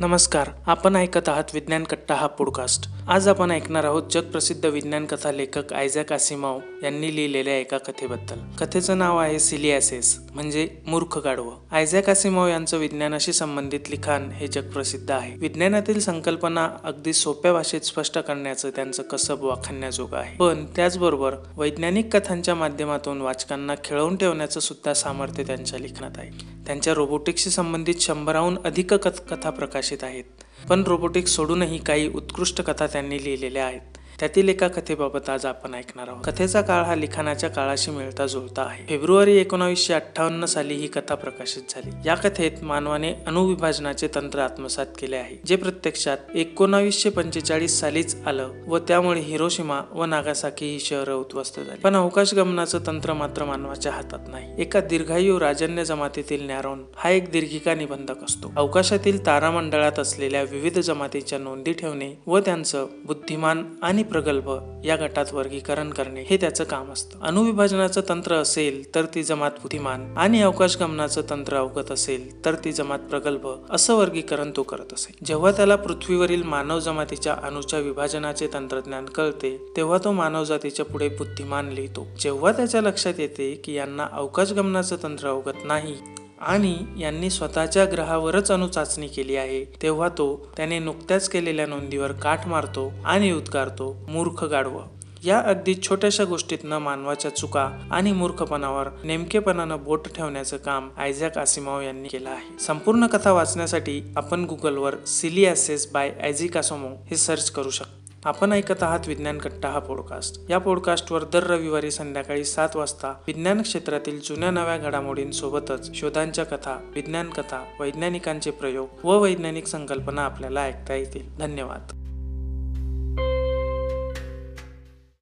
नमस्कार आपण ऐकत आहात विज्ञान कट्टा हा पॉडकास्ट आज आपण ऐकणार आहोत जगप्रसिद्ध विज्ञान कथा लेखक आयझॅक आसिमाव यांनी लिहिलेल्या एका कथेबद्दल. कथेचं नाव आहे सिलियासेस म्हणजे मूर्ख गाढवं. आयझॅक आसिमाव यांचं विज्ञानाशी संबंधित लिखाण हे जगप्रसिद्ध आहे. विज्ञानातील संकल्पना अगदी सोप्या भाषेत स्पष्ट करण्याचं त्यांचं कसब वाखाणण्याजोगं आहे. पण त्याचबरोबर वैज्ञानिक कथांच्या माध्यमातून वाचकांना खेळवून ठेवण्याचं सुद्धा सामर्थ्य त्यांच्या लिखाणात आहे. त्यांच्या रोबोटिक्सशी संबंधित शंभराहून अधिक कथ कथा प्रकाशित आहेत. पण रोबोटिक्स सोडूनही काही उत्कृष्ट कथा त्यांनी लिहिलेल्या आहेत. त्यातील एका कथेबाबत आज आपण ऐकणार आहोत. कथेचा काळ हा लिखाणाच्या काळाशी मिळता जुळता आहे. फेब्रुवारी एकोणावीसशे अठ्ठावन्न साली ही कथा प्रकाशित झाली. या कथेत मानवाने अणुविभाजनाचे तंत्र आत्मसात केले आहे जे प्रत्यक्षात एकोणावीसशे पंचेचाळीस सालीच आलं व त्यामुळे हिरोशिमा व नागासाकी ही शहरं उद्ध्वस्त झाली. पण अवकाश गमनाचं तंत्र मात्र मानवाच्या हातात नाही. एका दीर्घायू राजन्य जमातीतील नॅरोन हा एक दीर्घिका निबंधक असतो. अवकाशातील तारामंडळात असलेल्या विविध जमातीच्या नोंदी ठेवणे व त्यांचं बुद्धिमान आणि प्रगल्भ या गटात वर्गीकरण करणे हे त्याचं काम असतं. अणुविभाजनाचं तंत्र असेल तर ती जमात बुद्धिमान आणि अवकाश गमनाचं तंत्र अवगत असेल तर ती जमात प्रगल्भ असं वर्गीकरण तो करत असे. जेव्हा त्याला पृथ्वीवरील मानव जमातीच्या अणुच्या विभाजनाचे तंत्रज्ञान कळते तेव्हा तो मानव जातीच्या पुढे बुद्धिमान लिहितो. जेव्हा त्याच्या लक्षात येते की यांना अवकाश गमनाचं तंत्र अवगत नाही आणि यांनी स्वतःच्या ग्रहावरच अणुचाचणी केली आहे. तेव्हा तो त्याने नुकत्याच केलेल्या नोंदीवर काठ मारतो आणि उद्गारतो मूर्ख गाढवं. या अगदी छोट्याशा गोष्टीतनं मानवाच्या चुका आणि मूर्खपणावर नेमकेपणानं बोट ठेवण्याचं काम आयझॅक आसिमाव यांनी केलं आहे. संपूर्ण कथा वाचण्यासाठी आपण गुगलवर सिलियासेस बाय आयझिक हे सर्च करू शकतो. आपण ऐकत आहात विज्ञान कट्टा हा पॉडकास्ट या पॉडकास्टवर दर रविवारी संध्याकाळी सात वाजता विज्ञान क्षेत्रातील जुन्या नव्या घडामोडींसोबतच शोधांच्या कथा विज्ञान कथा वैज्ञानिकांचे प्रयोग व वैज्ञानिक संकल्पना आपल्याला ऐकता येतील. धन्यवाद.